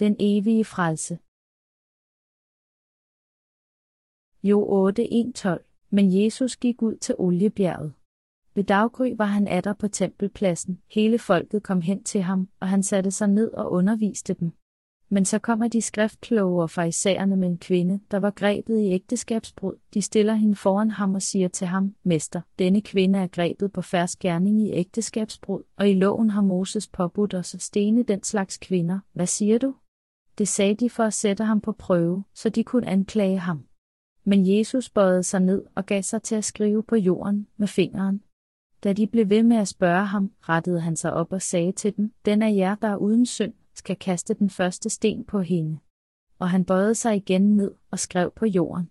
Den evige frelse. Jo 8.1.12 Men Jesus gik ud til oliebjerget. Ved daggry var han atter på tempelpladsen, hele folket kom hen til ham, og han satte sig ned og underviste dem. Men så kommer de skriftkloge og farisæerne med en kvinde, der var grebet i ægteskabsbrud. De stiller hende foran ham og siger til ham, Mester, denne kvinde er grebet på færds gerning i ægteskabsbrud, og i loven har Moses påbudt os at stene den slags kvinder. Hvad siger du? Det sagde de for at sætte ham på prøve, så de kunne anklage ham. Men Jesus bøjede sig ned og gav sig til at skrive på jorden med fingeren. Da de blev ved med at spørge ham, rettede han sig op og sagde til dem, Den af jer, der er uden synd, skal kaste den første sten på hende. Og han bøjede sig igen ned og skrev på jorden.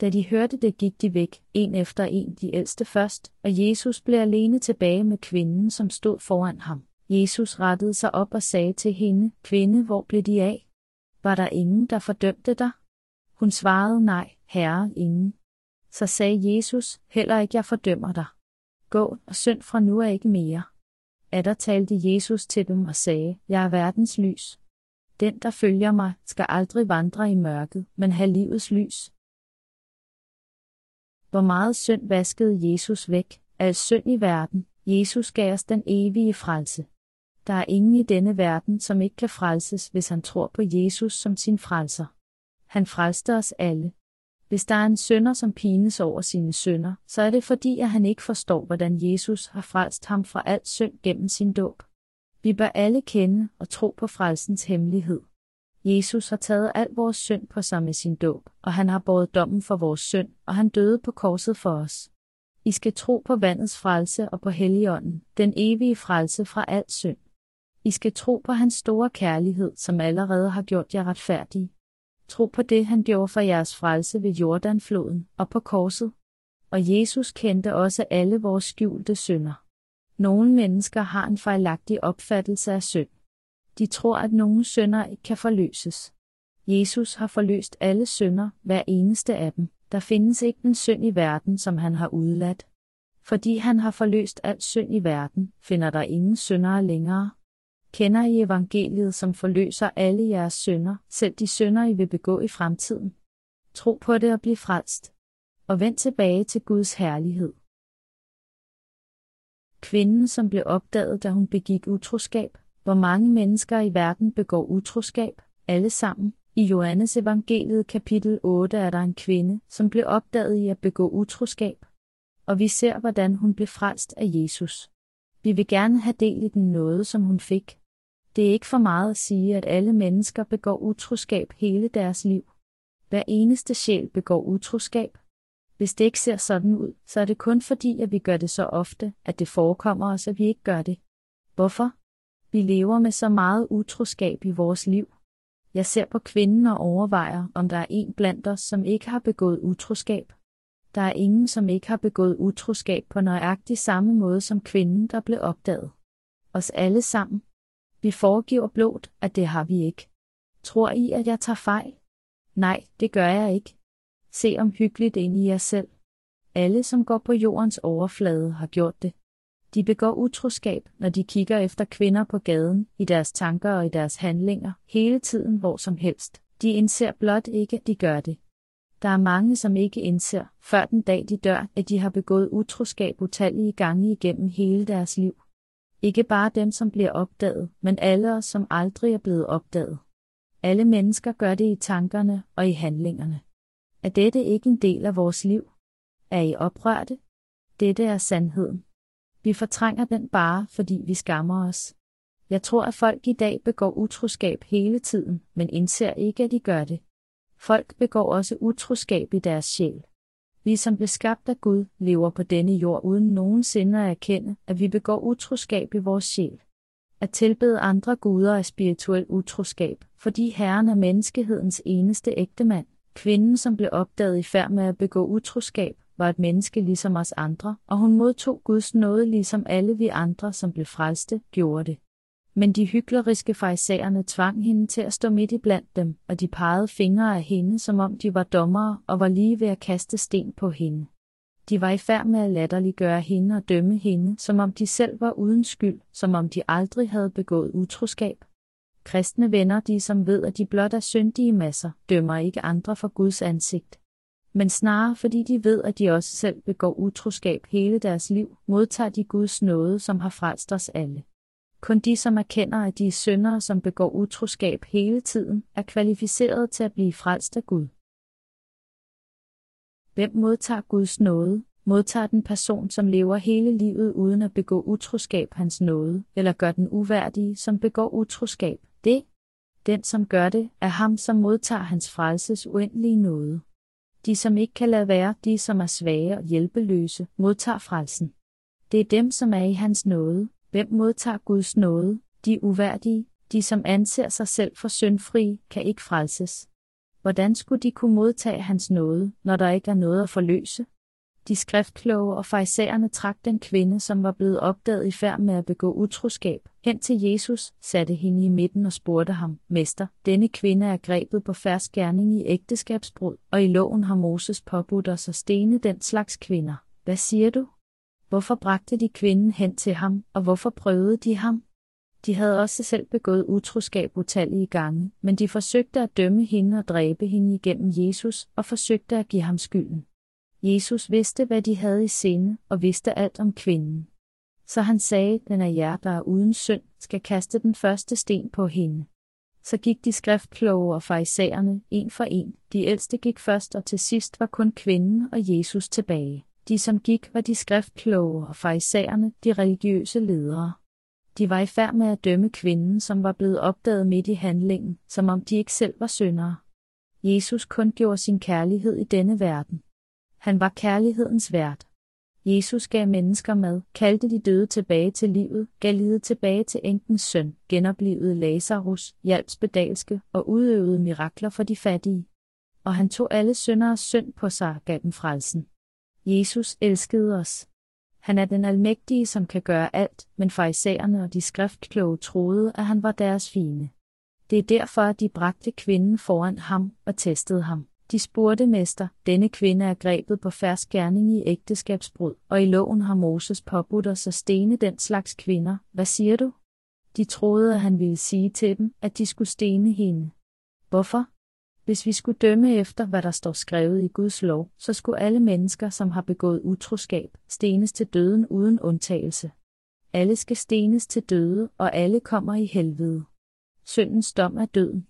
Da de hørte det, gik de væk, en efter en de ældste først, og Jesus blev alene tilbage med kvinden, som stod foran ham. Jesus rettede sig op og sagde til hende, Kvinde, hvor blev de af? Var der ingen, der fordømte dig? Hun svarede nej, herre, ingen. Så sagde Jesus, heller ikke jeg fordømmer dig. Gå og synd fra nu af ikke mere. Adder talte Jesus til dem og sagde, Jeg er verdens lys. Den, der følger mig, skal aldrig vandre i mørket, men have livets lys. Hvor meget synd vaskede Jesus væk, al synd i verden, Jesus gav os den evige frelse. Der er ingen i denne verden, som ikke kan frelses, hvis han tror på Jesus som sin frelser. Han frelste os alle. Hvis der er en sønder, som pines over sine sønder, så er det fordi, at han ikke forstår, hvordan Jesus har frelst ham fra alt synd gennem sin dåb. Vi bør alle kende og tro på frelsens hemmelighed. Jesus har taget al vores synd på sig med sin dåb, og han har båret dommen for vores synd, og han døde på korset for os. I skal tro på vandets frelse og på Helligånden, den evige frelse fra al synd. I skal tro på hans store kærlighed, som allerede har gjort jer retfærdige. Tro på det, han gjorde for jeres frelse ved Jordanfloden og på korset. Og Jesus kendte også alle vores skjulte synder. Nogle mennesker har en fejlagtig opfattelse af synd. De tror, at nogle synder ikke kan forløses. Jesus har forløst alle synder, hver eneste af dem. Der findes ikke en synd i verden, som han har udladt. Fordi han har forløst al synd i verden, finder der ingen syndere længere kender I evangeliet, som forløser alle jeres synder, selv de synder, I vil begå i fremtiden. Tro på det og bliv frelst. Og vend tilbage til Guds herlighed. Kvinden, som blev opdaget, da hun begik utroskab. Hvor mange mennesker i verden begår utroskab? Alle sammen. I Johannes evangeliet kapitel 8 er der en kvinde, som blev opdaget i at begå utroskab. Og vi ser, hvordan hun blev frelst af Jesus. Vi vil gerne have del i den nåde, som hun fik. Det er ikke for meget at sige, at alle mennesker begår utroskab hele deres liv. Hver eneste sjæl begår utroskab. Hvis det ikke ser sådan ud, så er det kun fordi, at vi gør det så ofte, at det forekommer os, at vi ikke gør det. Hvorfor? Vi lever med så meget utroskab i vores liv. Jeg ser på kvinden og overvejer, om der er en blandt os, som ikke har begået utroskab. Der er ingen, som ikke har begået utroskab på nøjagtig samme måde som kvinden, der blev opdaget. Os alle sammen. Vi foregiver blot, at det har vi ikke. Tror I, at jeg tager fejl? Nej, det gør jeg ikke. Se om hyggeligt ind i jer selv. Alle, som går på jordens overflade, har gjort det. De begår utroskab, når de kigger efter kvinder på gaden, i deres tanker og i deres handlinger, hele tiden hvor som helst. De indser blot ikke, at de gør det. Der er mange, som ikke indser, før den dag de dør, at de har begået utroskab utallige gange igennem hele deres liv. Ikke bare dem, som bliver opdaget, men alle os, som aldrig er blevet opdaget. Alle mennesker gør det i tankerne og i handlingerne. Er dette ikke en del af vores liv? Er I oprørte? Dette er sandheden. Vi fortrænger den bare, fordi vi skammer os. Jeg tror, at folk i dag begår utroskab hele tiden, men indser ikke, at de gør det. Folk begår også utroskab i deres sjæl. Vi som blev skabt af Gud, lever på denne jord uden nogensinde at erkende, at vi begår utroskab i vores sjæl. At tilbede andre guder er spirituel utroskab, fordi Herren er menneskehedens eneste ægte mand. Kvinden, som blev opdaget i færd med at begå utroskab, var et menneske ligesom os andre, og hun modtog Guds nåde ligesom alle vi andre, som blev frelste, gjorde det. Men de hykleriske fejsagerne tvang hende til at stå midt i blandt dem, og de pegede fingre af hende, som om de var dommere og var lige ved at kaste sten på hende. De var i færd med at latterliggøre hende og dømme hende, som om de selv var uden skyld, som om de aldrig havde begået utroskab. Kristne venner, de som ved, at de blot er syndige masser, dømmer ikke andre for Guds ansigt. Men snarere fordi de ved, at de også selv begår utroskab hele deres liv, modtager de Guds nåde, som har frelst os alle. Kun de, som erkender, at de er syndere, som begår utroskab hele tiden, er kvalificeret til at blive frelst af Gud. Hvem modtager Guds nåde? Modtager den person, som lever hele livet uden at begå utroskab hans nåde, eller gør den uværdige, som begår utroskab, det? Den, som gør det, er ham, som modtager hans frelses uendelige nåde. De, som ikke kan lade være, de, som er svage og hjælpeløse, modtager frelsen. Det er dem, som er i hans nåde. Hvem modtager Guds nåde? De uværdige, de som anser sig selv for syndfrie, kan ikke frelses. Hvordan skulle de kunne modtage hans nåde, når der ikke er noget at forløse? De skriftkloge og farisæerne trak den kvinde, som var blevet opdaget i færd med at begå utroskab, hen til Jesus, satte hende i midten og spurgte ham, Mester, denne kvinde er grebet på færds gerning i ægteskabsbrud, og i loven har Moses påbudt os at stene den slags kvinder. Hvad siger du? Hvorfor bragte de kvinden hen til ham, og hvorfor prøvede de ham? De havde også selv begået utroskab utallige gange, men de forsøgte at dømme hende og dræbe hende igennem Jesus og forsøgte at give ham skylden. Jesus vidste, hvad de havde i sinde, og vidste alt om kvinden. Så han sagde, den af jer, der er uden synd, skal kaste den første sten på hende. Så gik de skriftkloge og farisæerne, en for en. De ældste gik først, og til sidst var kun kvinden og Jesus tilbage. De, som gik, var de skriftkloge og farisæerne, de religiøse ledere. De var i færd med at dømme kvinden, som var blevet opdaget midt i handlingen, som om de ikke selv var syndere. Jesus kun gjorde sin kærlighed i denne verden. Han var kærlighedens vært. Jesus gav mennesker mad, kaldte de døde tilbage til livet, gav livet tilbage til enkens søn, genoplevede Lazarus, hjalp spedalske og udøvede mirakler for de fattige. Og han tog alle synderes synd på sig og gav dem frelsen. Jesus elskede os. Han er den almægtige, som kan gøre alt, men farisæerne og de skriftkloge troede, at han var deres fine. Det er derfor, at de bragte kvinden foran ham og testede ham. De spurgte mester, denne kvinde er grebet på færsk gerning i ægteskabsbrud, og i loven har Moses påbudt os at stene den slags kvinder. Hvad siger du? De troede, at han ville sige til dem, at de skulle stene hende. Hvorfor? Hvis vi skulle dømme efter, hvad der står skrevet i Guds lov, så skulle alle mennesker, som har begået utroskab, stenes til døden uden undtagelse. Alle skal stenes til døde, og alle kommer i helvede. Syndens dom er døden.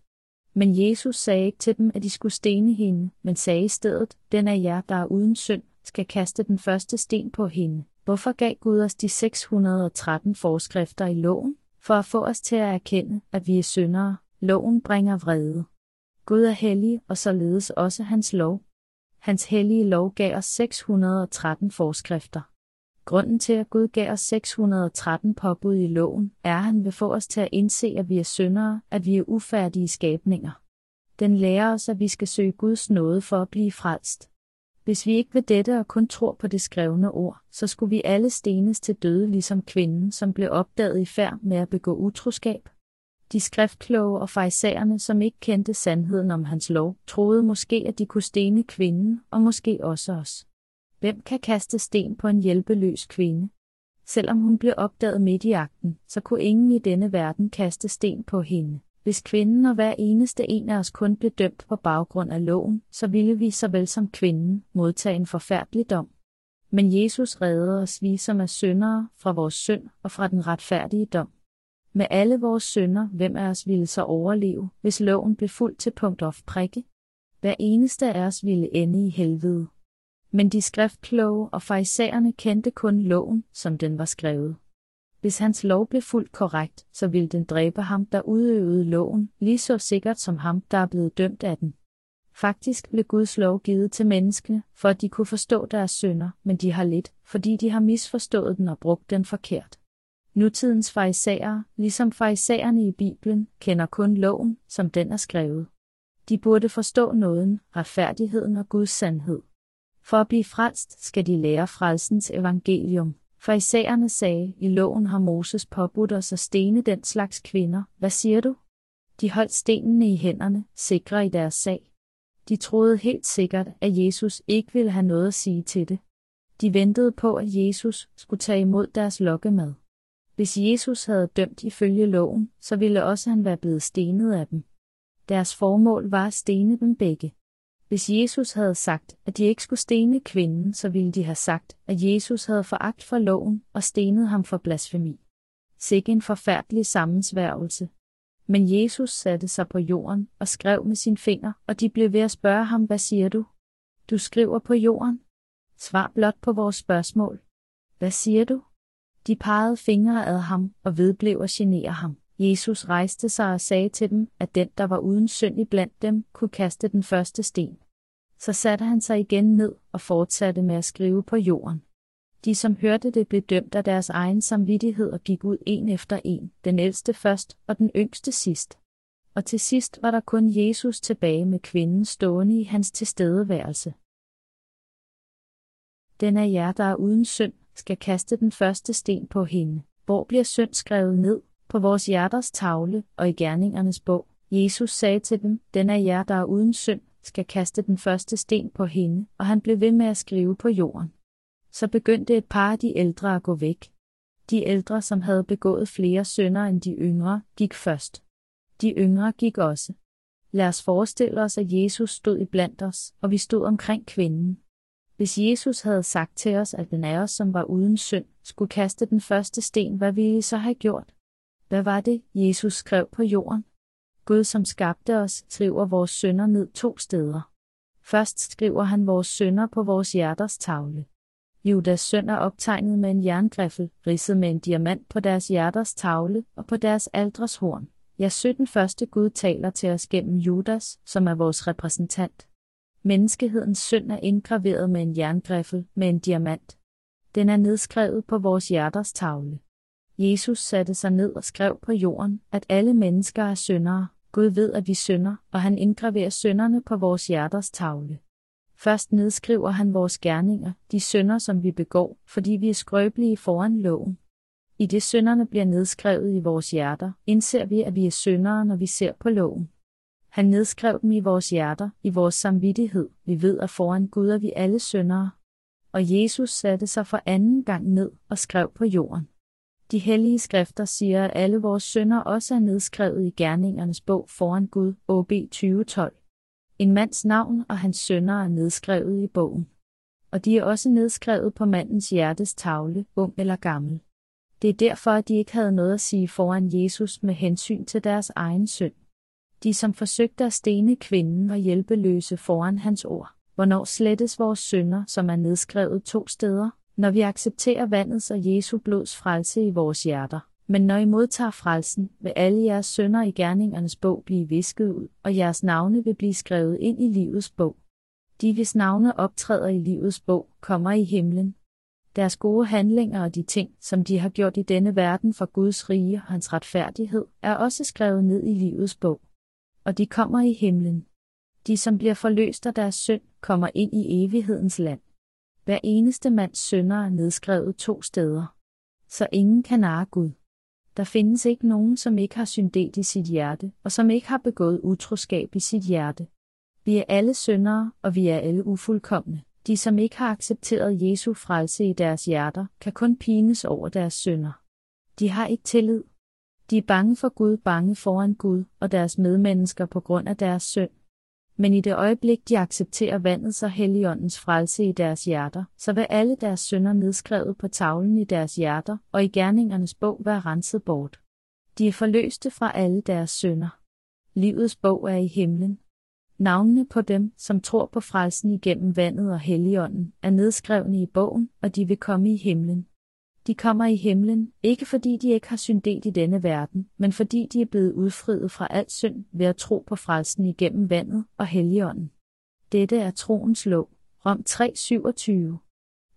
Men Jesus sagde ikke til dem, at de skulle stene hende, men sagde i stedet, den af jer, der er uden synd, skal kaste den første sten på hende. Hvorfor gav Gud os de 613 forskrifter i loven? For at få os til at erkende, at vi er syndere. Loven bringer vrede. Gud er hellig, og således også hans lov. Hans hellige lov gav os 613 forskrifter. Grunden til, at Gud gav os 613 påbud i loven, er, at han vil få os til at indse, at vi er syndere, at vi er ufærdige skabninger. Den lærer os, at vi skal søge Guds nåde for at blive frelst. Hvis vi ikke ved dette og kun tror på det skrevne ord, så skulle vi alle stenes til døde ligesom kvinden, som blev opdaget i færd med at begå utroskab. De skriftkloge og fejserne, som ikke kendte sandheden om hans lov, troede måske, at de kunne stene kvinden, og måske også os. Hvem kan kaste sten på en hjælpeløs kvinde? Selvom hun blev opdaget midt i akten, så kunne ingen i denne verden kaste sten på hende. Hvis kvinden og hver eneste en af os kun blev dømt på baggrund af loven, så ville vi såvel som kvinden modtage en forfærdelig dom. Men Jesus redder os vi som er syndere fra vores synd og fra den retfærdige dom. Med alle vores synder, hvem af os ville så overleve, hvis loven blev fuldt til punkt of prikke? Hver eneste af os ville ende i helvede. Men de skriftkloge og farisæerne kendte kun loven, som den var skrevet. Hvis hans lov blev fuldt korrekt, så ville den dræbe ham, der udøvede loven, lige så sikkert som ham, der er blevet dømt af den. Faktisk blev Guds lov givet til menneskene, for at de kunne forstå deres synder, men de har lidt, fordi de har misforstået den og brugt den forkert. Nutidens farisæere, ligesom farisæerne i Bibelen, kender kun loven, som den er skrevet. De burde forstå nåden, retfærdigheden og Guds sandhed. For at blive frelst skal de lære frelsens evangelium. Farisæerne sagde, i loven har Moses påbudt os at stene den slags kvinder. Hvad siger du? De holdt stenene i hænderne, sikre i deres sag. De troede helt sikkert, at Jesus ikke ville have noget at sige til det. De ventede på, at Jesus skulle tage imod deres lokkemad. Hvis Jesus havde dømt ifølge loven, så ville også han være blevet stenet af dem. Deres formål var at stene dem begge. Hvis Jesus havde sagt, at de ikke skulle stene kvinden, så ville de have sagt, at Jesus havde foragt for loven og stenet ham for blasfemi. Sikke en forfærdelig sammensværgelse. Men Jesus satte sig på jorden og skrev med sin finger, og de blev ved at spørge ham, hvad siger du? Du skriver på jorden? Svar blot på vores spørgsmål. Hvad siger du? De pegede fingre ad ham og vedblev at genere ham. Jesus rejste sig og sagde til dem, at den, der var uden synd i blandt dem, kunne kaste den første sten. Så satte han sig igen ned og fortsatte med at skrive på jorden. De, som hørte det, blev dømt af deres egen samvittighed og gik ud en efter en, den ældste først og den yngste sidst. Og til sidst var der kun Jesus tilbage med kvinden stående i hans tilstedeværelse. Den er jer, der er uden synd, skal kaste den første sten på hende. Hvor bliver synd skrevet ned? På vores hjerters tavle og i gerningernes bog. Jesus sagde til dem, den af jer, der er uden synd, skal kaste den første sten på hende, og han blev ved med at skrive på jorden. Så begyndte et par af de ældre at gå væk. De ældre, som havde begået flere synder end de yngre, gik først. De yngre gik også. Lad os forestille os, at Jesus stod i blandt os, og vi stod omkring kvinden. Hvis Jesus havde sagt til os, at den af os, som var uden synd, skulle kaste den første sten, hvad ville I så have gjort? Hvad var det, Jesus skrev på jorden? Gud, som skabte os, skriver vores sønder ned to steder. Først skriver han vores sønder på vores hjerters tavle. Judas søn er optegnet med en jerngriffel, ridset med en diamant på deres hjerters tavle og på deres aldres horn. Ja, 17. første Gud taler til os gennem Judas, som er vores repræsentant. Menneskehedens synd er indgraveret med en jerngriffel med en diamant. Den er nedskrevet på vores hjerters tavle. Jesus satte sig ned og skrev på jorden, at alle mennesker er syndere. Gud ved, at vi synder, og han indgraverer synderne på vores hjerters tavle. Først nedskriver han vores gerninger, de synder, som vi begår, fordi vi er skrøbelige foran loven. I det synderne bliver nedskrevet i vores hjerter, indser vi, at vi er syndere, når vi ser på loven. Han nedskrev dem i vores hjerter, i vores samvittighed. Vi ved, at foran Gud er vi alle syndere. Og Jesus satte sig for anden gang ned og skrev på jorden. De hellige skrifter siger, at alle vores synder også er nedskrevet i gerningernes bog foran Gud, OB 2012. En mands navn og hans sønner er nedskrevet i bogen. Og de er også nedskrevet på mandens hjertes tavle, ung eller gammel. Det er derfor, at de ikke havde noget at sige foran Jesus med hensyn til deres egen synd. De, som forsøgte at stene kvinden, var hjælpeløse foran hans ord. Hvornår slettes vores synder, som er nedskrevet to steder? Når vi accepterer vandets og Jesu blods frelse i vores hjerter. Men når I modtager frelsen, vil alle jeres sønder i gerningernes bog blive visket ud, og jeres navne vil blive skrevet ind i livets bog. De, hvis navne optræder i livets bog, kommer i himlen. Deres gode handlinger og de ting, som de har gjort i denne verden for Guds rige og hans retfærdighed, er også skrevet ned i livets bog. Og de kommer i himlen. De, som bliver forløst af deres synd, kommer ind i evighedens land. Hver eneste mands sønder er nedskrevet to steder. Så ingen kan narre Gud. Der findes ikke nogen, som ikke har syndet i sit hjerte, og som ikke har begået utroskab i sit hjerte. Vi er alle syndere, og vi er alle ufuldkomne. De, som ikke har accepteret Jesu frelse i deres hjerter, kan kun pines over deres synder. De har ikke tillid. De er bange for Gud, bange foran Gud og deres medmennesker på grund af deres synd. Men i det øjeblik, de accepterer vandets og helligåndens frelse i deres hjerter, så vil alle deres synder nedskrevet på tavlen i deres hjerter og i gerningernes bog være renset bort. De er forløste fra alle deres synder. Livets bog er i himlen. Navnene på dem, som tror på frelsen igennem vandet og helligånden, er nedskrevne i bogen, og de vil komme i himlen. De kommer i himlen, ikke fordi de ikke har syndet i denne verden, men fordi de er blevet udfriet fra al synd ved at tro på frelsen igennem vandet og helligånden. Dette er troens lov. Rom 3:27.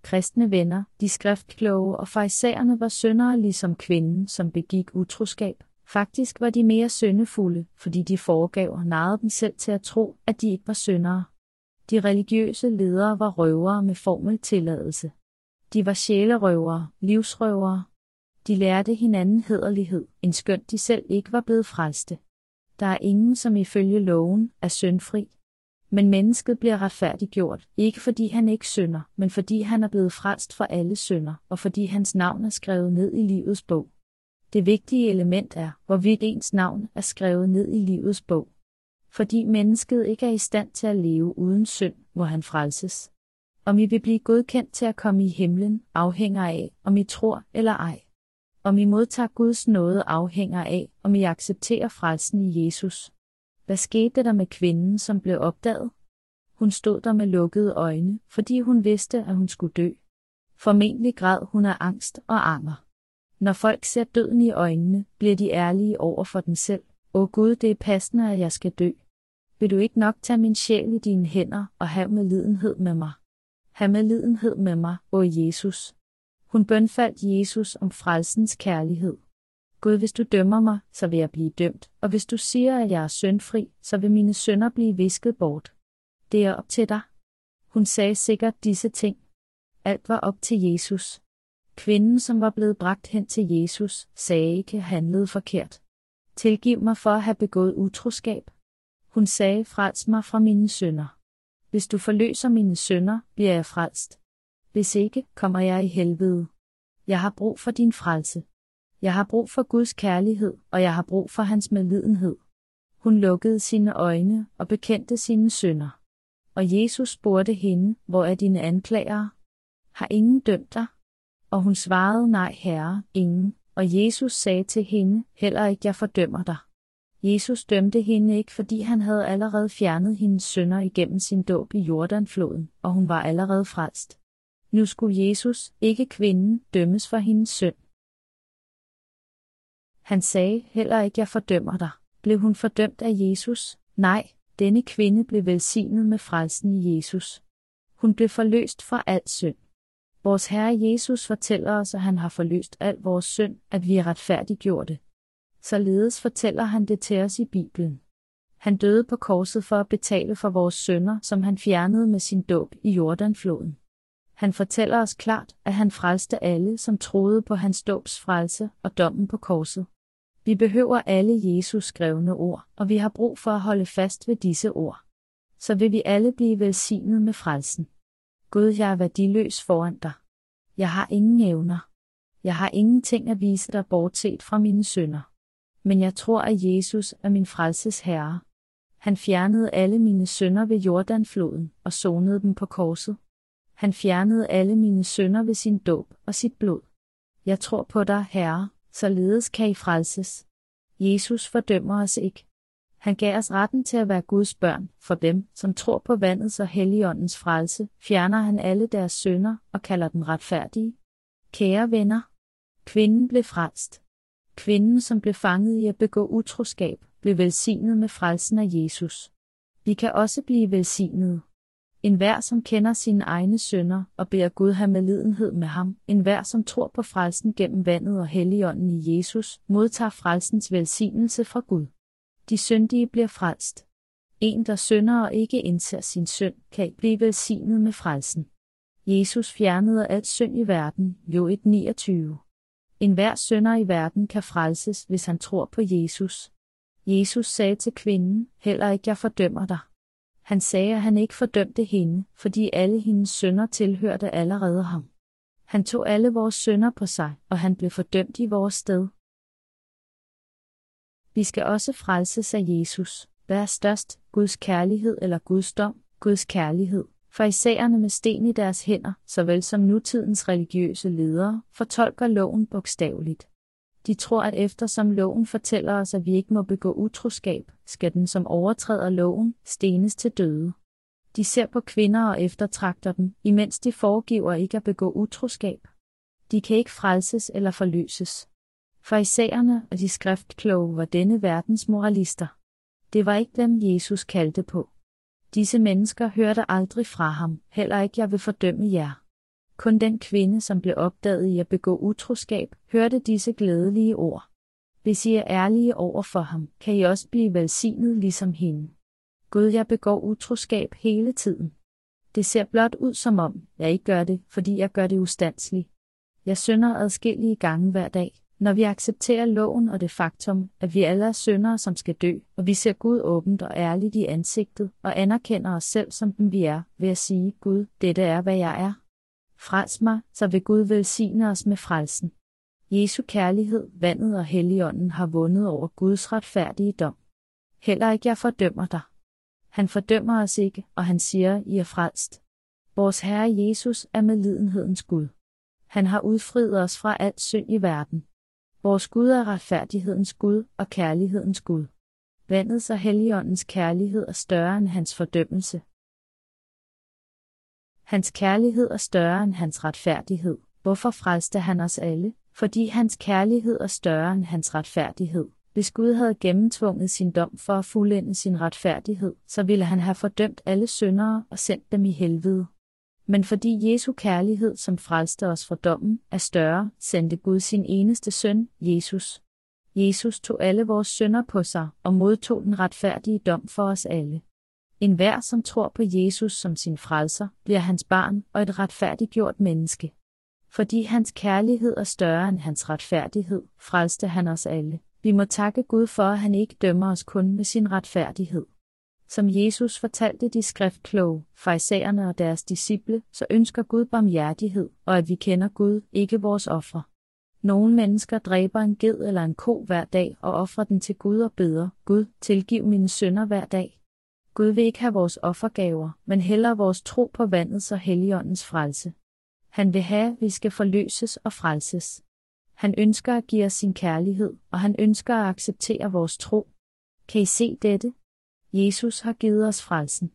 Kristne venner, de skriftkloge og farisæerne var syndere ligesom kvinden, som begik utroskab. Faktisk var de mere syndefulde, fordi de foregav og narrede dem selv til at tro, at de ikke var syndere. De religiøse ledere var røvere med formeltilladelse. De var sjælerøvere, livsrøvere. De lærte hinanden hederlighed, en skønt de selv ikke var blevet frelste. Der er ingen, som ifølge loven er syndfri. Men mennesket bliver retfærdiggjort, ikke fordi han ikke synder, men fordi han er blevet frelst for alle synder, og fordi hans navn er skrevet ned i livets bog. Det vigtige element er, hvorvidt ens navn er skrevet ned i livets bog. Fordi mennesket ikke er i stand til at leve uden synd, hvor han frelses. Om I vil blive godkendt til at komme i himlen, afhænger af, om I tror eller ej. Om I modtager Guds nåde afhænger af, om I accepterer frelsen i Jesus. Hvad skete der med kvinden, som blev opdaget? Hun stod der med lukkede øjne, fordi hun vidste, at hun skulle dø. Formentlig græd hun af angst og anger. Når folk ser døden i øjnene, bliver de ærlige over for den selv. Åh Gud, det er passende, at jeg skal dø. Vil du ikke nok tage min sjæl i dine hænder og have medlidenhed med mig? Have medlidenhed med mig, o Jesus. Hun bønfaldt Jesus om frelsens kærlighed. Gud, hvis du dømmer mig, så vil jeg blive dømt, og hvis du siger, at jeg er syndfri, så vil mine sønder blive visket bort. Det er op til dig. Hun sagde sikkert disse ting. Alt var op til Jesus. Kvinden, som var blevet bragt hen til Jesus, sagde ikke handlede forkert. Tilgiv mig for at have begået utroskab. Hun sagde, frels mig fra mine sønder. Hvis du forløser mine sønder, bliver jeg frelst. Hvis ikke, kommer jeg i helvede. Jeg har brug for din frelse. Jeg har brug for Guds kærlighed, og jeg har brug for hans medlidenhed. Hun lukkede sine øjne og bekendte sine sønder. Og Jesus spurgte hende, hvor er dine anklagere? Har ingen dømt dig? Og hun svarede, nej herre, ingen. Og Jesus sagde til hende, heller ikke jeg fordømmer dig. Jesus dømte hende ikke, fordi han havde allerede fjernet hendes sønder igennem sin dåb i Jordanfloden, og hun var allerede frelst. Nu skulle Jesus, ikke kvinden, dømmes for hendes synd. Han sagde, heller ikke jeg fordømmer dig. Blev hun fordømt af Jesus? Nej, denne kvinde blev velsignet med frelsen i Jesus. Hun blev forløst fra al synd. Vores Herre Jesus fortæller os, at han har forløst al vores synd, at vi er retfærdiggjorte. Således fortæller han det til os i Bibelen. Han døde på korset for at betale for vores synder, som han fjernede med sin dåb i Jordanfloden. Han fortæller os klart, at han frelste alle, som troede på hans dåbs frelse og dommen på korset. Vi behøver alle Jesus skrevne ord, og vi har brug for at holde fast ved disse ord. Så vil vi alle blive velsignet med frelsen. Gud, jeg er værdiløs foran dig. Jeg har ingen evner. Jeg har ingenting at vise dig bortset fra mine sønder. Men jeg tror, at Jesus er min frelses herre. Han fjernede alle mine sønder ved Jordanfloden og sonede dem på korset. Han fjernede alle mine sønder ved sin dåb og sit blod. Jeg tror på dig, Herre, således kan I frelses. Jesus fordømmer os ikke. Han gav os retten til at være Guds børn, for dem, som tror på vandets og helligåndens frelse, fjerner han alle deres sønder og kalder dem retfærdige. Kære venner, kvinden blev frelst. Kvinden, som blev fanget i at begå utroskab, blev velsignet med frelsen af Jesus. Vi kan også blive velsignet. En hver, som kender sine egne sønder og beder Gud have medlidenhed med ham, en hver, som tror på frelsen gennem vandet og helligånden i Jesus, modtager frelsens velsignelse fra Gud. De syndige bliver frelst. En, der synder og ikke indser sin synd, kan ikke blive velsignet med frelsen. Jesus fjernede alt synd i verden, jo 1.29. En hver synder i verden kan frelses, hvis han tror på Jesus. Jesus sagde til kvinden, heller ikke jeg fordømmer dig. Han sagde, at han ikke fordømte hende, fordi alle hendes sønder tilhørte allerede ham. Han tog alle vores sønder på sig, og han blev fordømt i vores sted. Vi skal også frelses af Jesus. Hvad er størst, Guds kærlighed eller Guds dom? Guds kærlighed. Farisæerne med sten i deres hænder, såvel som nutidens religiøse ledere, fortolker loven bogstaveligt. De tror, at eftersom loven fortæller os, at vi ikke må begå utroskab, skal den som overtræder loven stenes til døde. De ser på kvinder og eftertragter dem, imens de foregiver ikke at begå utroskab. De kan ikke frelses eller forløses. Farisæerne og de skriftkloge var denne verdens moralister. Det var ikke dem, Jesus kaldte på. Disse mennesker hørte aldrig fra ham, heller ikke jeg vil fordømme jer. Kun den kvinde, som blev opdaget i at begå utroskab, hørte disse glædelige ord. Hvis I er ærlige over for ham, kan I også blive velsignet ligesom hende. Gud, jeg begår utroskab hele tiden. Det ser blot ud som om, jeg ikke gør det, fordi jeg gør det ustandsligt. Jeg synder adskillige gange hver dag, når vi accepterer loven og det faktum, at vi alle er syndere, som skal dø, og vi ser Gud åbent og ærligt i ansigtet og anerkender os selv som den vi er, ved at sige, Gud, dette er, hvad jeg er. Frels mig, så vil Gud velsigne os med frelsen. Jesu kærlighed, vandet og helligånden har vundet over Guds retfærdige dom. Heller ikke jeg fordømmer dig. Han fordømmer os ikke, og han siger, I er frelst. Vores Herre Jesus er medlidenhedens Gud. Han har udfriet os fra alt synd i verden. Vores Gud er retfærdighedens Gud og kærlighedens Gud. Vandets og helligåndens kærlighed er større end hans fordømmelse. Hans kærlighed er større end hans retfærdighed. Hvorfor frelste han os alle? Fordi hans kærlighed er større end hans retfærdighed. Hvis Gud havde gennemtvunget sin dom for at fuldende sin retfærdighed, så ville han have fordømt alle syndere og sendt dem i helvede. Men fordi Jesu kærlighed, som frelste os fra dommen, er større, sendte Gud sin eneste søn, Jesus. Jesus tog alle vores synder på sig og modtog den retfærdige dom for os alle. En hver, som tror på Jesus som sin frelser, bliver hans barn og et retfærdiggjort menneske. Fordi hans kærlighed er større end hans retfærdighed, frelste han os alle. Vi må takke Gud for, at han ikke dømmer os kun med sin retfærdighed. Som Jesus fortalte de skriftkloge, farisæerne og deres disciple, så ønsker Gud barmhjertighed, og at vi kender Gud, ikke vores ofre. Nogle mennesker dræber en ged eller en ko hver dag og offrer den til Gud og beder, Gud, tilgiv mine sønder hver dag. Gud vil ikke have vores offergaver, men heller vores tro på vandets og helligåndens frelse. Han vil have, at vi skal forløses og frelses. Han ønsker at give os sin kærlighed, og han ønsker at acceptere vores tro. Kan I se dette? Jesus har givet os frelsen.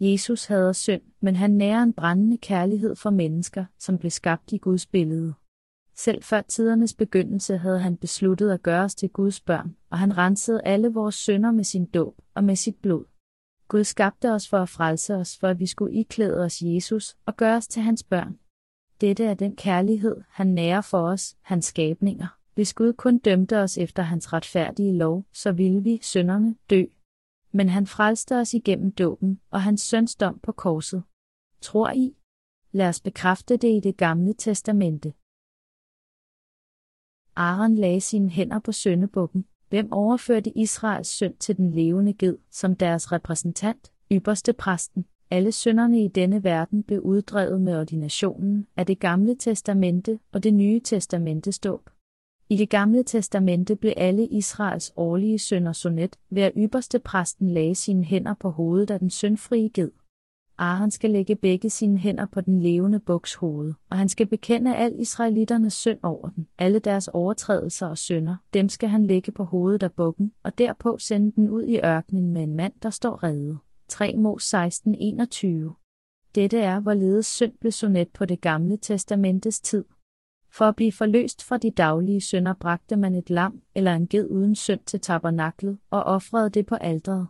Jesus hader synd, men han nærer en brændende kærlighed for mennesker, som blev skabt i Guds billede. Selv før tidernes begyndelse havde han besluttet at gøre os til Guds børn, og han rensede alle vores synder med sin dåb og med sit blod. Gud skabte os for at frelse os, for at vi skulle iklæde os Jesus og gøre os til hans børn. Dette er den kærlighed, han nærer for os, hans skabninger. Hvis Gud kun dømte os efter hans retfærdige lov, så ville vi, sønderne, dø. Men han frelste os igennem dåben og hans søns dom på korset. Tror I? Lad os bekræfte det i det gamle testamente. Aaron lagde sine hænder på søndebukken, hvem overførte Israels synd til den levende ged som deres repræsentant, ypperste præsten. Alle synderne i denne verden blev uddrevet med ordinationen af det gamle testamente og det nye testamente ståb. I det gamle testamente blev alle Israels årlige sønder sonet, ved at ypperste præsten lagde sine hænder på hovedet af den syndfrie ged. Ah, Aaron skal lægge begge sine hænder på den levende buks hoved, og han skal bekende al israelitternes synd over den, alle deres overtrædelser og synder, dem skal han lægge på hovedet af bukken, og derpå sende den ud i ørkenen med en mand, der står reddet. 3 Mos 16, 21. Dette er, hvorledes synd blev sonet på det gamle testamentes tid. For at blive forløst fra de daglige synder bragte man et lam eller en ged uden synd til tabernaklet og offrede det på alteret.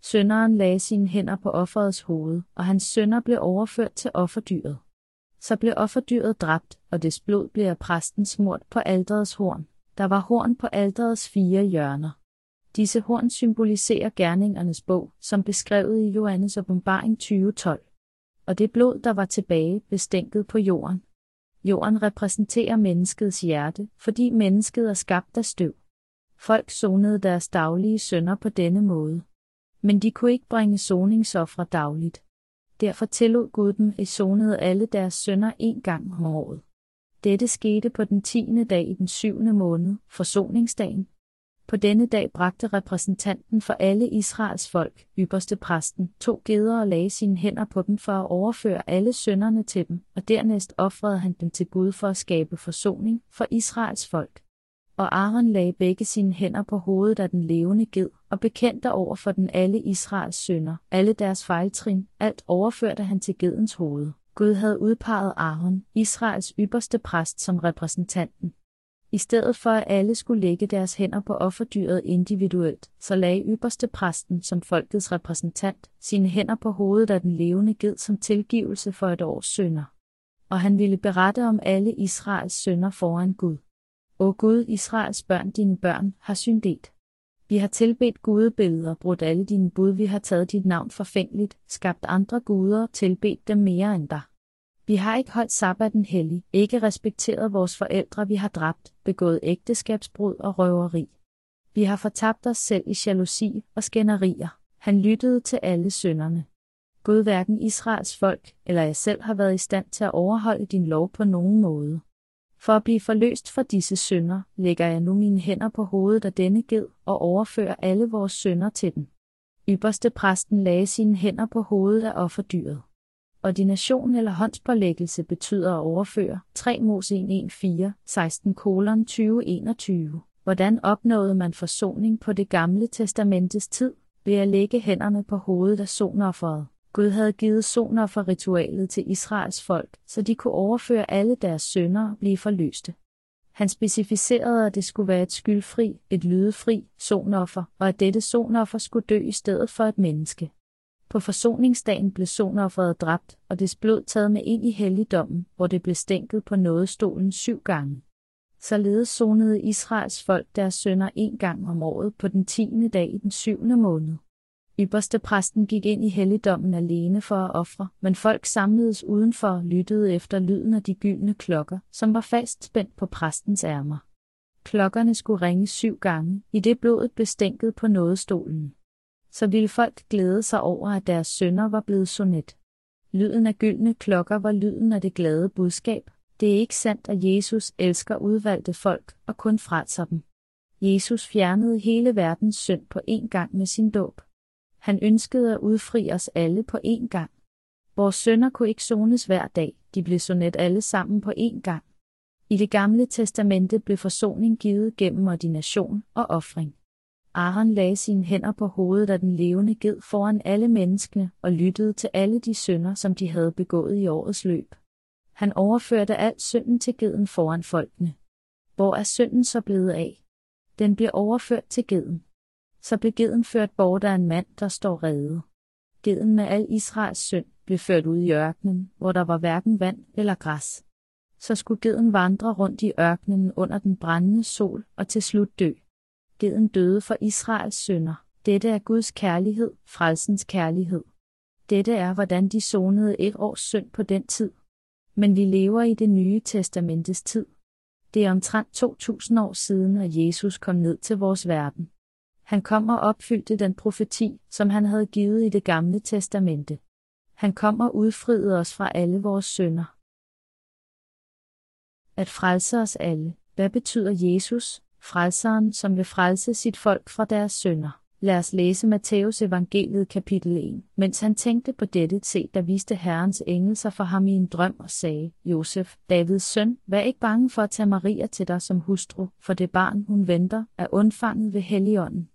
Sønderen lagde sine hænder på offerets hoved, og hans sønder blev overført til offerdyret. Så blev offerdyret dræbt, og dets blod blev af præsten smurt på alterets horn. Der var horn på alterets fire hjørner. Disse horn symboliserer gerningernes bog, som beskrevet i Johannes åbenbaring 2012. Og det blod, der var tilbage, blev stænket på jorden. Jorden repræsenterer menneskets hjerte, fordi mennesket er skabt af støv. Folk sonede deres daglige sønder på denne måde. Men de kunne ikke bringe soningsoffre dagligt. Derfor tillod Gud dem at sonede alle deres sønder en gang om året. Dette skete på den tiende dag i den syvende måned, forsoningsdagen, på denne dag bragte repræsentanten for alle Israels folk, ypperste præsten, to geder og lagde sine hænder på dem for at overføre alle sønderne til dem, og dernæst offrede han dem til Gud for at skabe forsoning for Israels folk. Og Aaron lagde begge sine hænder på hovedet af den levende ged, og bekendte over for den alle Israels sønder, alle deres fejltrin, alt overførte han til gedens hoved. Gud havde udpeget Aaron, Israels ypperste præst, som repræsentanten. I stedet for at alle skulle lægge deres hænder på offerdyret individuelt, så lagde ypperste præsten som folkets repræsentant sine hænder på hovedet af den levende ged som tilgivelse for et års sønder. Og han ville berette om alle Israels sønder foran Gud. O Gud, Israels børn, dine børn, har syndet. Vi har tilbedt gudebilleder, brudt alle dine bud, vi har taget dit navn forfængeligt, skabt andre guder, og tilbedt dem mere end dig. Vi har ikke holdt sabbaten hellig, ikke respekteret vores forældre, vi har dræbt, begået ægteskabsbrud og røveri. Vi har fortabt os selv i jalousi og skænderier. Han lyttede til alle synderne. Gud hverken Israels folk eller jeg selv har været i stand til at overholde din lov på nogen måde. For at blive forløst fra disse synder, lægger jeg nu mine hænder på hovedet af denne ged og overfører alle vores synder til den. Ypperste præsten lagde sine hænder på hovedet af offerdyret. Ordination eller håndspålæggelse betyder at overføre 3 Mose 1.1.4, 16 kolon 2021. Hvordan opnåede man forsoning på det gamle testamentets tid? Ved at lægge hænderne på hovedet af sonofferet. Gud havde givet sonoffer-ritualet til Israels folk, så de kunne overføre alle deres sønder og blive forløste. Han specificerede, at det skulle være et skyldfri, et lydefri sonoffer, og at dette sonoffer skulle dø i stedet for et menneske. På forsoningsdagen blev sonofferet dræbt, og dets blod taget med ind i helligdommen, hvor det blev stænket på nådestolen syv gange. Således sonede Israels folk deres sønder en gang om året på den tiende dag i den syvende måned. Ypperste præsten gik ind i helligdommen alene for at ofre, men folk samledes udenfor og lyttede efter lyden af de gyldne klokker, som var fast spændt på præstens ærmer. Klokkerne skulle ringe syv gange, i det blodet blev stænket på nådestolen. Så ville folk glæde sig over, at deres sønner var blevet sonet. Lyden af gyldne klokker var lyden af det glade budskab. Det er ikke sandt, at Jesus elsker udvalgte folk og kun frelser dem. Jesus fjernede hele verdens synd på én gang med sin dåb. Han ønskede at udfri os alle på én gang. Vores sønner kunne ikke sones hver dag, de blev sonet alle sammen på én gang. I det gamle testamente blev forsoning givet gennem ordination og offring. Aaron lagde sine hænder på hovedet af den levende ged foran alle menneskene og lyttede til alle de synder, som de havde begået i årets løb. Han overførte alt synden til geden foran folkene. Hvor er synden så blevet af? Den blev overført til geden. Så blev geden ført bort af en mand, der står rede. Geden med al Israels synd blev ført ud i ørkenen, hvor der var hverken vand eller græs. Så skulle geden vandre rundt i ørkenen under den brændende sol og til slut dø. Geden døde for Israels sønder. Dette er Guds kærlighed, frelsens kærlighed. Dette er, hvordan de sonede et års synd på den tid. Men vi lever i det nye testamentes tid. Det er omtrent 2000 år siden, at Jesus kom ned til vores verden. Han kom og opfyldte den profeti, som han havde givet i det gamle testamente. Han kom og udfriede os fra alle vores synder. At frelse os alle. Hvad betyder Jesus, frelseren, som vil frelse sit folk fra deres synder? Lad os læse Matteus evangeliet kapitel 1. Mens han tænkte på dette, se, der viste Herrens engel sig for ham i en drøm og sagde, Josef, Davids søn, vær ikke bange for at tage Maria til dig som hustru, for det barn, hun venter, er undfanget ved Helligånden.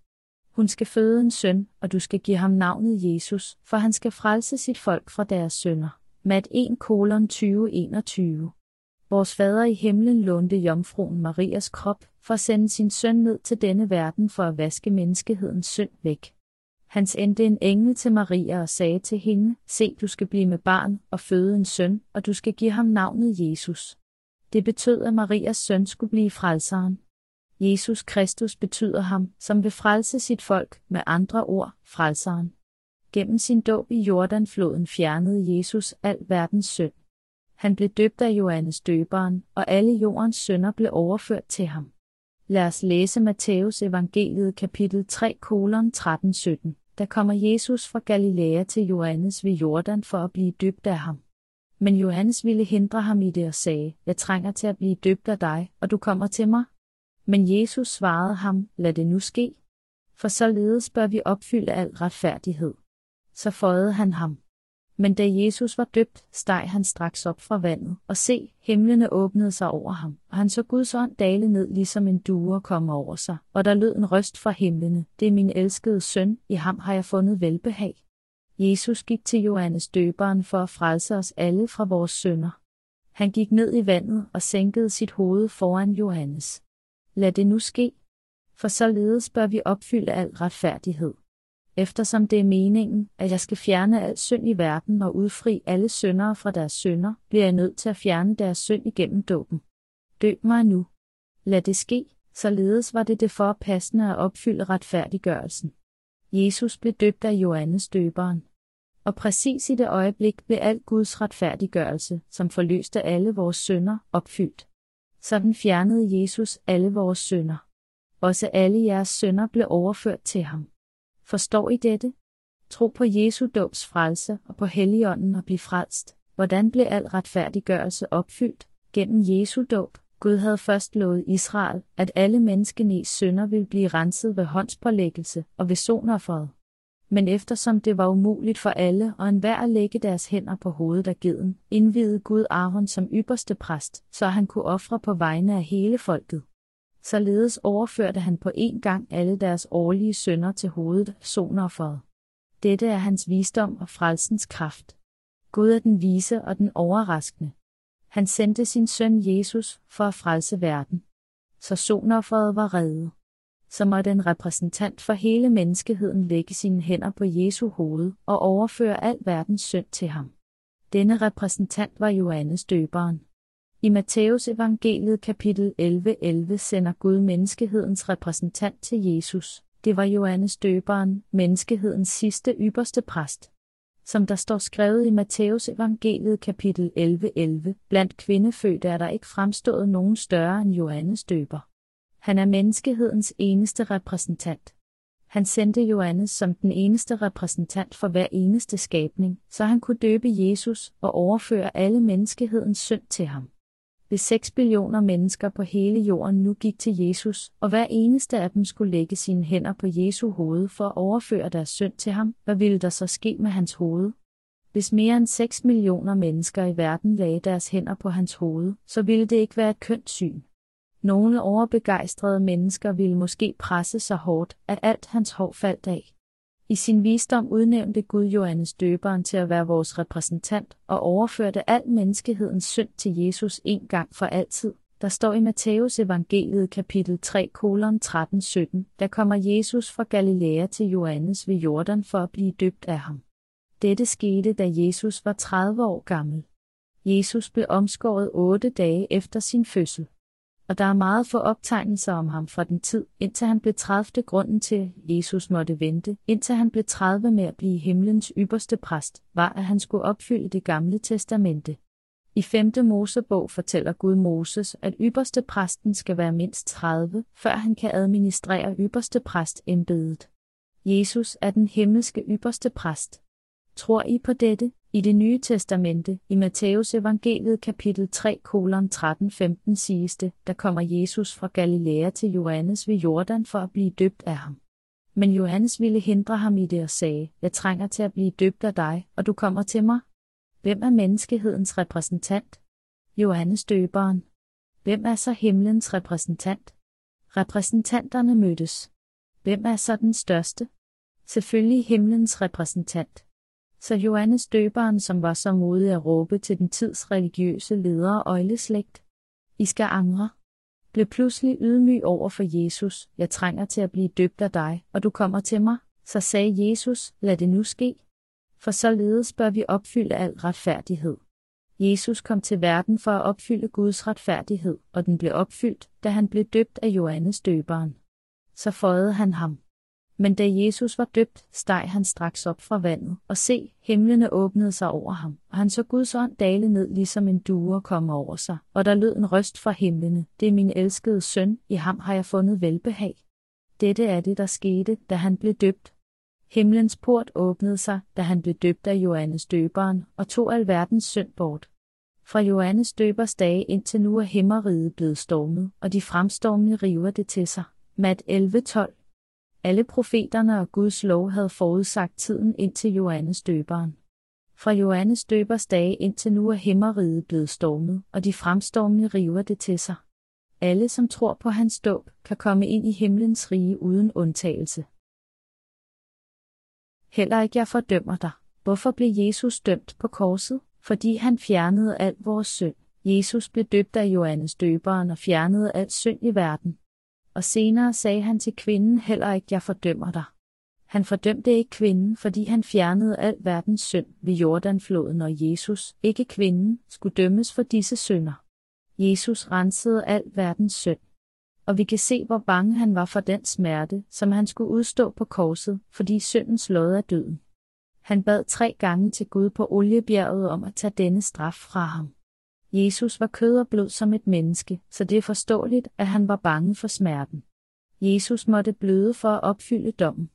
Hun skal føde en søn, og du skal give ham navnet Jesus, for han skal frelse sit folk fra deres sønder. Mat 1 kolon 2021 Vores fader i himlen lånte jomfruen Marias krop, for at sende sin søn ned til denne verden for at vaske menneskehedens synd væk. Han sendte en engel til Maria og sagde til hende, se du skal blive med barn og føde en søn, og du skal give ham navnet Jesus. Det betød, at Marias søn skulle blive frelseren. Jesus Kristus betyder ham, som vil frelse sit folk, med andre ord, frelseren. Gennem sin dåb i Jordanfloden fjernede Jesus al verdens synd. Han blev døbt af Johannes døberen, og alle jordens synder blev overført til ham. Lad os læse Matthæus evangeliet kapitel 3 kolon 13-17. Der kommer Jesus fra Galilea til Johannes ved Jordan for at blive døbt af ham. Men Johannes ville hindre ham i det og sagde, jeg trænger til at blive døbt af dig, og du kommer til mig. Men Jesus svarede ham, lad det nu ske. For således bør vi opfylde al retfærdighed. Så føjede han ham. Men da Jesus var døbt, steg han straks op fra vandet, og se, himlene åbnede sig over ham, og han så Guds ånd dale ned ligesom en due komme over sig, og der lød en røst fra himlene, det er min elskede søn, i ham har jeg fundet velbehag. Jesus gik til Johannes døberen for at frelse os alle fra vores synder. Han gik ned i vandet og sænkede sit hoved foran Johannes. Lad det nu ske. For således bør vi opfylde al retfærdighed eftersom det er meningen, at jeg skal fjerne al synd i verden og udfri alle syndere fra deres synder, bliver jeg nødt til at fjerne deres synd igennem dåben. Døb mig nu. Lad det ske, således var det det forpassende at opfylde retfærdiggørelsen. Jesus blev døbt af Johannes døberen. Og præcis i det øjeblik blev al Guds retfærdiggørelse, som forløste alle vores synder, opfyldt. Sådan fjernede Jesus alle vores synder. Også alle jeres synder blev overført til ham. Forstår I dette? Tro på Jesu dåbs frelse og på Helligånden og bliv frelst. Hvordan blev al retfærdiggørelse opfyldt? Gennem Jesu dåb. Gud havde først lovet Israel, at alle menneskenes sønder ville blive renset ved håndspålæggelse og ved sonofferet. Men eftersom det var umuligt for alle og enhver at lægge deres hænder på hovedet af geden, indvidede Gud Aaron som ypperste præst, så han kunne ofre på vegne af hele folket. Således overførte han på en gang alle deres årlige sønder til hovedet sonofferet. Dette er hans visdom og frelsens kraft. Gud er den vise og den overraskende. Han sendte sin søn Jesus for at frelse verden. Så sonofferet var reddet. Så måtte en repræsentant for hele menneskeheden lægge sine hænder på Jesu hoved og overføre al verdens synd til ham. Denne repræsentant var Johannes døberen. I Matteus evangeliet kapitel 11:11 11 sender Gud menneskehedens repræsentant til Jesus. Det var Johannes døberen, menneskehedens sidste ypperste præst som der står skrevet i Matteus evangeliet kapitel 11:11, 11, blandt kvindefødte er der ikke fremstået nogen større end Johannes døber. Han er menneskehedens eneste repræsentant. Han sendte Johannes som den eneste repræsentant for hver eneste skabning, så han kunne døbe Jesus og overføre alle menneskehedens synd til ham hvis 6 billioner mennesker på hele jorden nu gik til Jesus, og hver eneste af dem skulle lægge sine hænder på Jesu hoved for at overføre deres synd til ham, hvad ville der så ske med hans hoved? Hvis mere end 6 millioner mennesker i verden lagde deres hænder på hans hoved, så ville det ikke være et kønt syn. Nogle overbegejstrede mennesker ville måske presse så hårdt, at alt hans hår faldt af. I sin visdom udnævnte Gud Johannes døberen til at være vores repræsentant og overførte al menneskehedens synd til Jesus en gang for altid. Der står i Matteus evangeliet kapitel 3 kolon 13-17, der kommer Jesus fra Galilea til Johannes ved Jordan for at blive døbt af ham. Dette skete, da Jesus var 30 år gammel. Jesus blev omskåret otte dage efter sin fødsel og der er meget få optegnelser om ham fra den tid, indtil han blev 30. grunden til, at Jesus måtte vente, indtil han blev 30 med at blive himlens ypperste præst, var at han skulle opfylde det gamle testamente. I 5. Mosebog fortæller Gud Moses, at ypperste præsten skal være mindst 30, før han kan administrere ypperste præst embedet. Jesus er den himmelske ypperste præst. Tror I på dette? I det nye testamente, i Matteus evangeliet kapitel 3 kolon 13-15 siges det, der kommer Jesus fra Galilea til Johannes ved Jordan for at blive døbt af ham. Men Johannes ville hindre ham i det og sagde, jeg trænger til at blive døbt af dig, og du kommer til mig. Hvem er menneskehedens repræsentant? Johannes døberen. Hvem er så himlens repræsentant? Repræsentanterne mødtes. Hvem er så den største? Selvfølgelig himlens repræsentant så Johannes døberen, som var så modig at råbe til den tids religiøse ledere og øjleslægt, I skal angre, blev pludselig ydmyg over for Jesus, jeg trænger til at blive døbt af dig, og du kommer til mig, så sagde Jesus, lad det nu ske. For således bør vi opfylde al retfærdighed. Jesus kom til verden for at opfylde Guds retfærdighed, og den blev opfyldt, da han blev døbt af Johannes døberen. Så føjede han ham. Men da Jesus var døbt, steg han straks op fra vandet, og se, himlene åbnede sig over ham, og han så Guds ånd dale ned ligesom en due komme over sig, og der lød en røst fra himlene, det er min elskede søn, i ham har jeg fundet velbehag. Dette er det, der skete, da han blev døbt. Himlens port åbnede sig, da han blev døbt af Johannes døberen, og tog alverdens synd bort. Fra Johannes døbers dage indtil nu er himmeriget blevet stormet, og de fremstormende river det til sig. Mat 11.12 alle profeterne og Guds lov havde forudsagt tiden indtil Johannes døberen. Fra Johannes døbers dage indtil nu er himmeriget blevet stormet, og de fremstormende river det til sig. Alle, som tror på hans dåb, kan komme ind i himlens rige uden undtagelse. Heller ikke jeg fordømmer dig. Hvorfor blev Jesus dømt på korset? Fordi han fjernede al vores synd. Jesus blev døbt af Johannes døberen og fjernede al synd i verden og senere sagde han til kvinden heller ikke, jeg fordømmer dig. Han fordømte ikke kvinden, fordi han fjernede al verdens synd ved Jordanfloden, og Jesus, ikke kvinden, skulle dømmes for disse synder. Jesus rensede al verdens synd. Og vi kan se, hvor bange han var for den smerte, som han skulle udstå på korset, fordi syndens lod er døden. Han bad tre gange til Gud på oliebjerget om at tage denne straf fra ham. Jesus var kød og blod som et menneske, så det er forståeligt, at han var bange for smerten. Jesus måtte bløde for at opfylde dommen.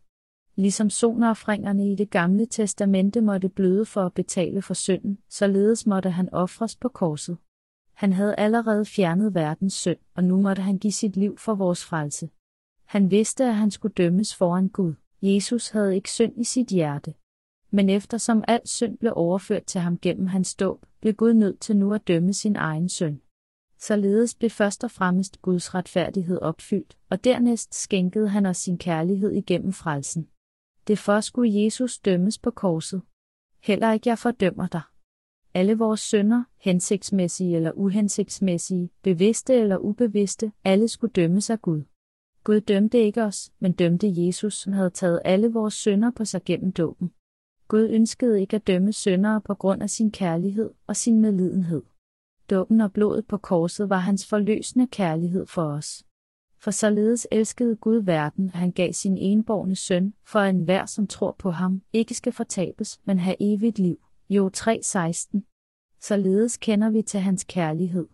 Ligesom sonoffringerne i det gamle testamente måtte bløde for at betale for synden, således måtte han ofres på korset. Han havde allerede fjernet verdens synd, og nu måtte han give sit liv for vores frelse. Han vidste, at han skulle dømmes foran Gud. Jesus havde ikke synd i sit hjerte. Men eftersom al synd blev overført til ham gennem hans dåb, blev Gud nødt til nu at dømme sin egen søn. Således blev først og fremmest Guds retfærdighed opfyldt, og dernæst skænkede han os sin kærlighed igennem frelsen. Det for skulle Jesus dømmes på korset. Heller ikke jeg fordømmer dig. Alle vores synder, hensigtsmæssige eller uhensigtsmæssige, bevidste eller ubevidste, alle skulle dømmes af Gud. Gud dømte ikke os, men dømte Jesus, som havde taget alle vores synder på sig gennem dåben. Gud ønskede ikke at dømme syndere på grund af sin kærlighed og sin medlidenhed. Dåben og blodet på korset var hans forløsende kærlighed for os. For således elskede Gud verden, at han gav sin enborgne søn, for at enhver, som tror på ham, ikke skal fortabes, men have evigt liv. Jo 3:16. Således kender vi til hans kærlighed.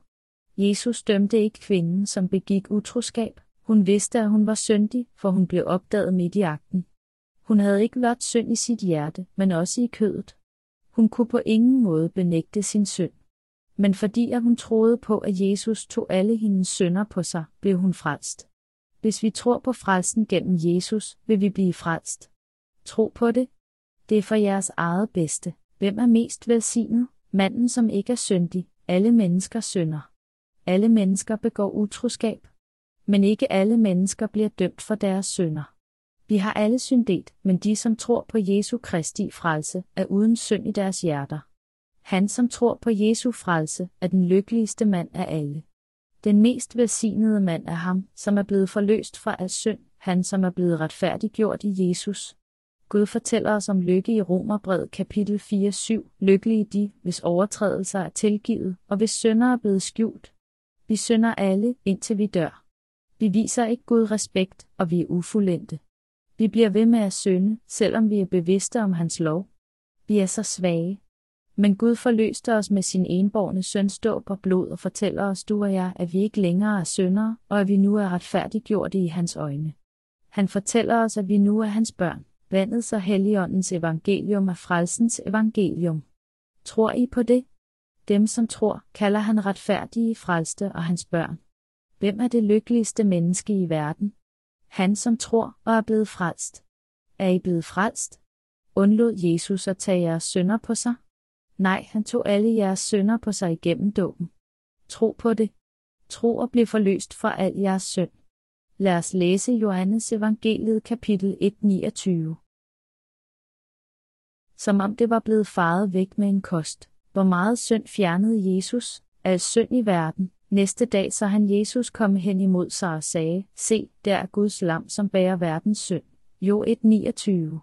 Jesus dømte ikke kvinden, som begik utroskab. Hun vidste, at hun var syndig, for hun blev opdaget midt i akten. Hun havde ikke blot synd i sit hjerte, men også i kødet. Hun kunne på ingen måde benægte sin synd. Men fordi at hun troede på, at Jesus tog alle hendes synder på sig, blev hun frelst. Hvis vi tror på frelsen gennem Jesus, vil vi blive frelst. Tro på det. Det er for jeres eget bedste. Hvem er mest velsignet? Manden, som ikke er syndig. Alle mennesker synder. Alle mennesker begår utroskab. Men ikke alle mennesker bliver dømt for deres synder. Vi har alle syndet, men de, som tror på Jesu Kristi frelse, er uden synd i deres hjerter. Han, som tror på Jesu frelse, er den lykkeligste mand af alle. Den mest velsignede mand er ham, som er blevet forløst fra al synd, han som er blevet retfærdiggjort i Jesus. Gud fortæller os om lykke i Romerbrevet kapitel 4-7. Lykkelige de, hvis overtrædelser er tilgivet, og hvis synder er blevet skjult. Vi synder alle, indtil vi dør. Vi viser ikke Gud respekt, og vi er ufuldendte. Vi bliver ved med at synde, selvom vi er bevidste om hans lov. Vi er så svage. Men Gud forløste os med sin enborgne søns dåb og blod og fortæller os, du og jeg, at vi ikke længere er syndere, og at vi nu er retfærdiggjorte i hans øjne. Han fortæller os, at vi nu er hans børn. Vandets og Helligåndens evangelium er frelsens evangelium. Tror I på det? Dem, som tror, kalder han retfærdige frelste og hans børn. Hvem er det lykkeligste menneske i verden? Han, som tror og er blevet frelst. Er I blevet frelst? Undlod Jesus at tage jeres sønder på sig? Nej, han tog alle jeres sønder på sig igennem dåben. Tro på det. Tro og bliv forløst fra al jeres synd. Lad os læse Johannes evangeliet kapitel 1, 29. Som om det var blevet faret væk med en kost. Hvor meget synd fjernede Jesus, al synd i verden. Næste dag så han Jesus komme hen imod sig og sagde, Se, der er Guds lam, som bærer verdens synd. Jo 1.29.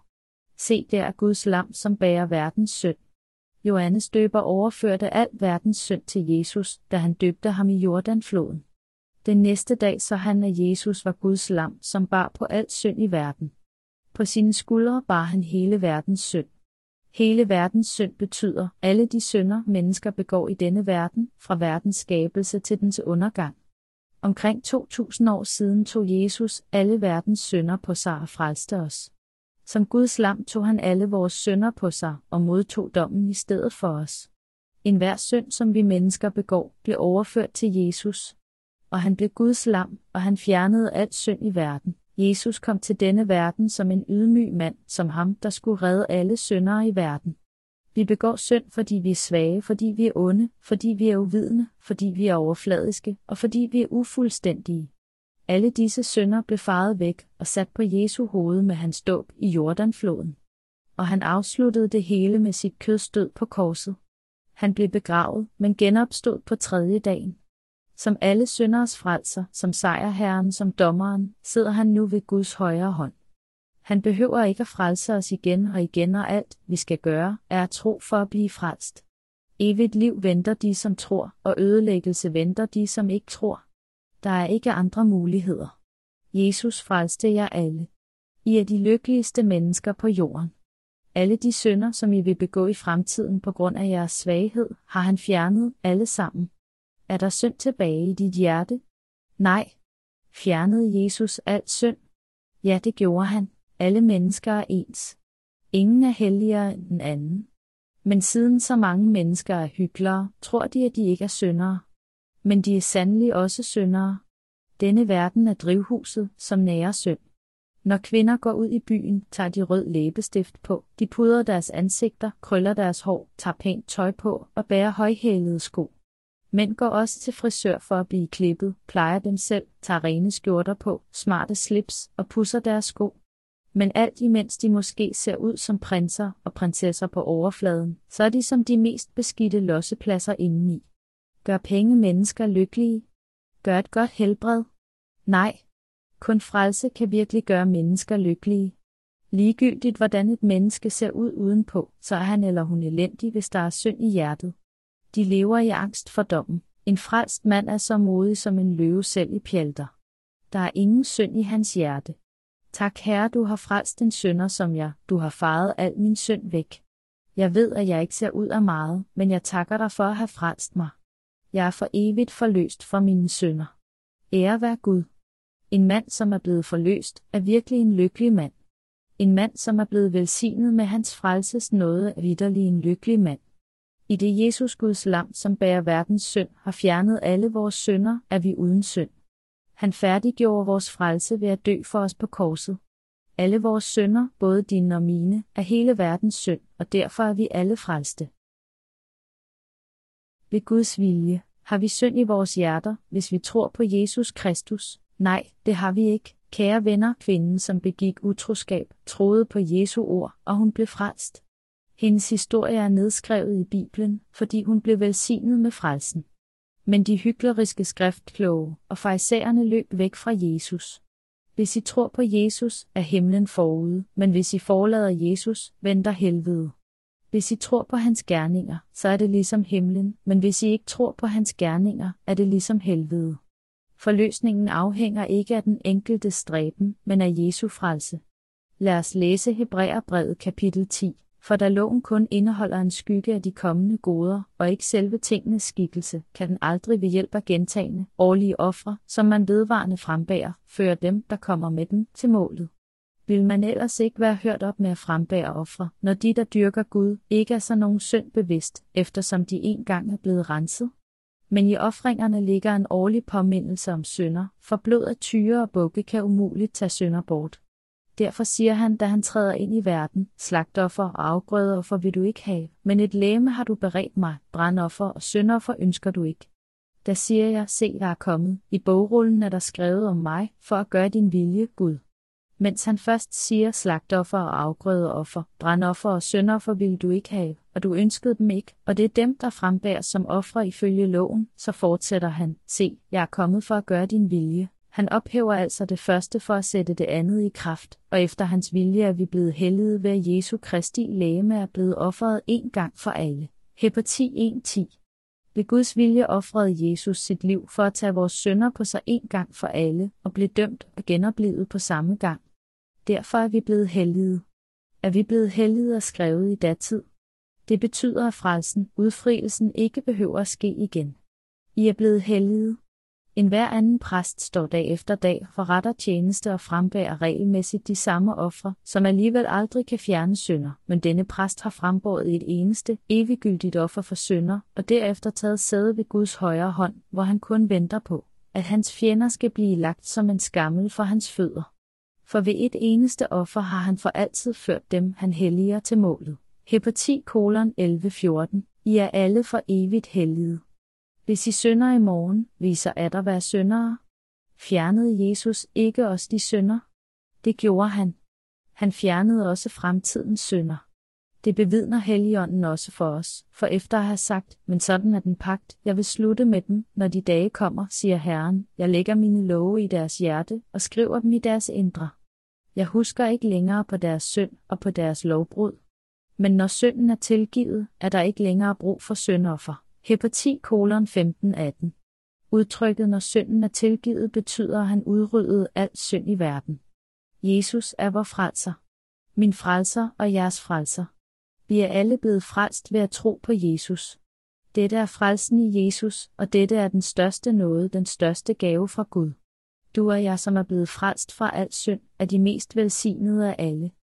Se, der er Guds lam, som bærer verdens synd. Johannes døber overførte al verdens synd til Jesus, da han døbte ham i Jordanfloden. Den næste dag så han, at Jesus var Guds lam, som bar på al synd i verden. På sine skuldre bar han hele verdens synd. Hele verdens synd betyder alle de synder, mennesker begår i denne verden, fra verdens skabelse til dens undergang. Omkring 2000 år siden tog Jesus alle verdens synder på sig og frelste os. Som Guds lam tog han alle vores synder på sig og modtog dommen i stedet for os. En hver synd, som vi mennesker begår, blev overført til Jesus. Og han blev Guds lam, og han fjernede alt synd i verden. Jesus kom til denne verden som en ydmyg mand, som ham, der skulle redde alle syndere i verden. Vi begår synd, fordi vi er svage, fordi vi er onde, fordi vi er uvidende, fordi vi er overfladiske, og fordi vi er ufuldstændige. Alle disse synder blev faret væk og sat på Jesu hoved med hans dåb i Jordanfloden. Og han afsluttede det hele med sit kødstød på korset. Han blev begravet, men genopstod på tredje dagen. Som alle synders frelser, som sejrherren, som dommeren, sidder han nu ved Guds højre hånd. Han behøver ikke at frelse os igen og igen, og alt, vi skal gøre, er at tro for at blive frelst. Evigt liv venter de, som tror, og ødelæggelse venter de, som ikke tror. Der er ikke andre muligheder. Jesus frelste jer alle. I er de lykkeligste mennesker på jorden. Alle de synder, som I vil begå i fremtiden på grund af jeres svaghed, har han fjernet alle sammen. Er der synd tilbage i dit hjerte? Nej. Fjernede Jesus al synd? Ja, det gjorde han. Alle mennesker er ens. Ingen er helligere end den anden. Men siden så mange mennesker er hyklere, tror de, at de ikke er syndere. Men de er sandelig også syndere. Denne verden er drivhuset, som nærer synd. Når kvinder går ud i byen, tager de rød læbestift på, de pudrer deres ansigter, krøller deres hår, tager pænt tøj på og bærer højhælede sko. Mænd går også til frisør for at blive klippet, plejer dem selv, tager rene skjorter på, smarte slips og pusser deres sko. Men alt imens de måske ser ud som prinser og prinsesser på overfladen, så er de som de mest beskidte lossepladser indeni. Gør penge mennesker lykkelige? Gør et godt helbred? Nej. Kun frelse kan virkelig gøre mennesker lykkelige. Ligegyldigt hvordan et menneske ser ud udenpå, så er han eller hun elendig, hvis der er synd i hjertet. De lever i angst for dommen. En frelst mand er så modig som en løve selv i pjalter. Der er ingen synd i hans hjerte. Tak herre, du har frelst en sønder som jeg, du har faret al min synd væk. Jeg ved, at jeg ikke ser ud af meget, men jeg takker dig for at have frelst mig. Jeg er for evigt forløst fra mine synder. Ære vær Gud. En mand, som er blevet forløst, er virkelig en lykkelig mand. En mand, som er blevet velsignet med hans frelses nåde, er vidderlig en lykkelig mand. I det Jesus Guds lam, som bærer verdens synd, har fjernet alle vores synder, er vi uden synd. Han færdiggjorde vores frelse ved at dø for os på korset. Alle vores synder, både dine og mine, er hele verdens synd, og derfor er vi alle frelste. Ved Guds vilje har vi synd i vores hjerter, hvis vi tror på Jesus Kristus. Nej, det har vi ikke. Kære venner, kvinden, som begik utroskab, troede på Jesu ord, og hun blev frelst. Hendes historie er nedskrevet i Bibelen, fordi hun blev velsignet med frelsen. Men de hykleriske skriftkloge og farisæerne løb væk fra Jesus. Hvis I tror på Jesus, er himlen forude, men hvis I forlader Jesus, venter helvede. Hvis I tror på hans gerninger, så er det ligesom himlen, men hvis I ikke tror på hans gerninger, er det ligesom helvede. Forløsningen afhænger ikke af den enkelte stræben, men af Jesu frelse. Lad os læse Hebræerbrevet kapitel 10 for da loven kun indeholder en skygge af de kommende goder, og ikke selve tingenes skikkelse, kan den aldrig ved hjælp af gentagende, årlige ofre, som man vedvarende frembærer, føre dem, der kommer med dem, til målet. Vil man ellers ikke være hørt op med at frembære ofre, når de, der dyrker Gud, ikke er så nogen synd bevidst, eftersom de engang er blevet renset? Men i ofringerne ligger en årlig påmindelse om synder, for blod af tyre og bukke kan umuligt tage synder bort. Derfor siger han, da han træder ind i verden, slagtoffer og afgrødeoffer vil du ikke have, men et læme har du beredt mig, brandoffer og syndoffer ønsker du ikke. Da siger jeg, se jeg er kommet, i bogrullen er der skrevet om mig, for at gøre din vilje, Gud. Mens han først siger slagtoffer og afgrødeoffer, brandoffer og syndoffer vil du ikke have, og du ønskede dem ikke, og det er dem, der frembæres som ofre ifølge loven, så fortsætter han, se, jeg er kommet for at gøre din vilje, han ophæver altså det første for at sætte det andet i kraft, og efter hans vilje er vi blevet hellige ved at Jesu Kristi lægeme er blevet offeret en gang for alle. Hepati 1.10 Ved Guds vilje offrede Jesus sit liv for at tage vores sønder på sig en gang for alle, og blev dømt og genoplevet på samme gang. Derfor er vi blevet hellige. Er vi blevet hellige og skrevet i datid? Det betyder, at frelsen, udfrielsen ikke behøver at ske igen. I er blevet hellige, en hver anden præst står dag efter dag for retter tjeneste og frembærer regelmæssigt de samme ofre, som alligevel aldrig kan fjerne synder, men denne præst har frembåret et eneste, eviggyldigt offer for synder, og derefter taget sæde ved Guds højre hånd, hvor han kun venter på, at hans fjender skal blive lagt som en skammel for hans fødder. For ved et eneste offer har han for altid ført dem, han helliger til målet. Hepati kolon 11.14 I er alle for evigt hellige. Hvis I synder i morgen, viser at der være syndere. Fjernede Jesus ikke også de synder? Det gjorde han. Han fjernede også fremtidens synder. Det bevidner Helligånden også for os, for efter at have sagt, men sådan er den pagt, jeg vil slutte med dem, når de dage kommer, siger Herren, jeg lægger mine love i deres hjerte og skriver dem i deres indre. Jeg husker ikke længere på deres synd og på deres lovbrud. Men når synden er tilgivet, er der ikke længere brug for syndoffer. Hepati kolon 1518. Udtrykket når synden er tilgivet betyder, at han udryddede al synd i verden. Jesus er vor frelser. Min frelser og jeres frelser. Vi er alle blevet frelst ved at tro på Jesus. Dette er frelsen i Jesus, og dette er den største nåde, den største gave fra Gud. Du og jeg, som er blevet frelst fra al synd, er de mest velsignede af alle.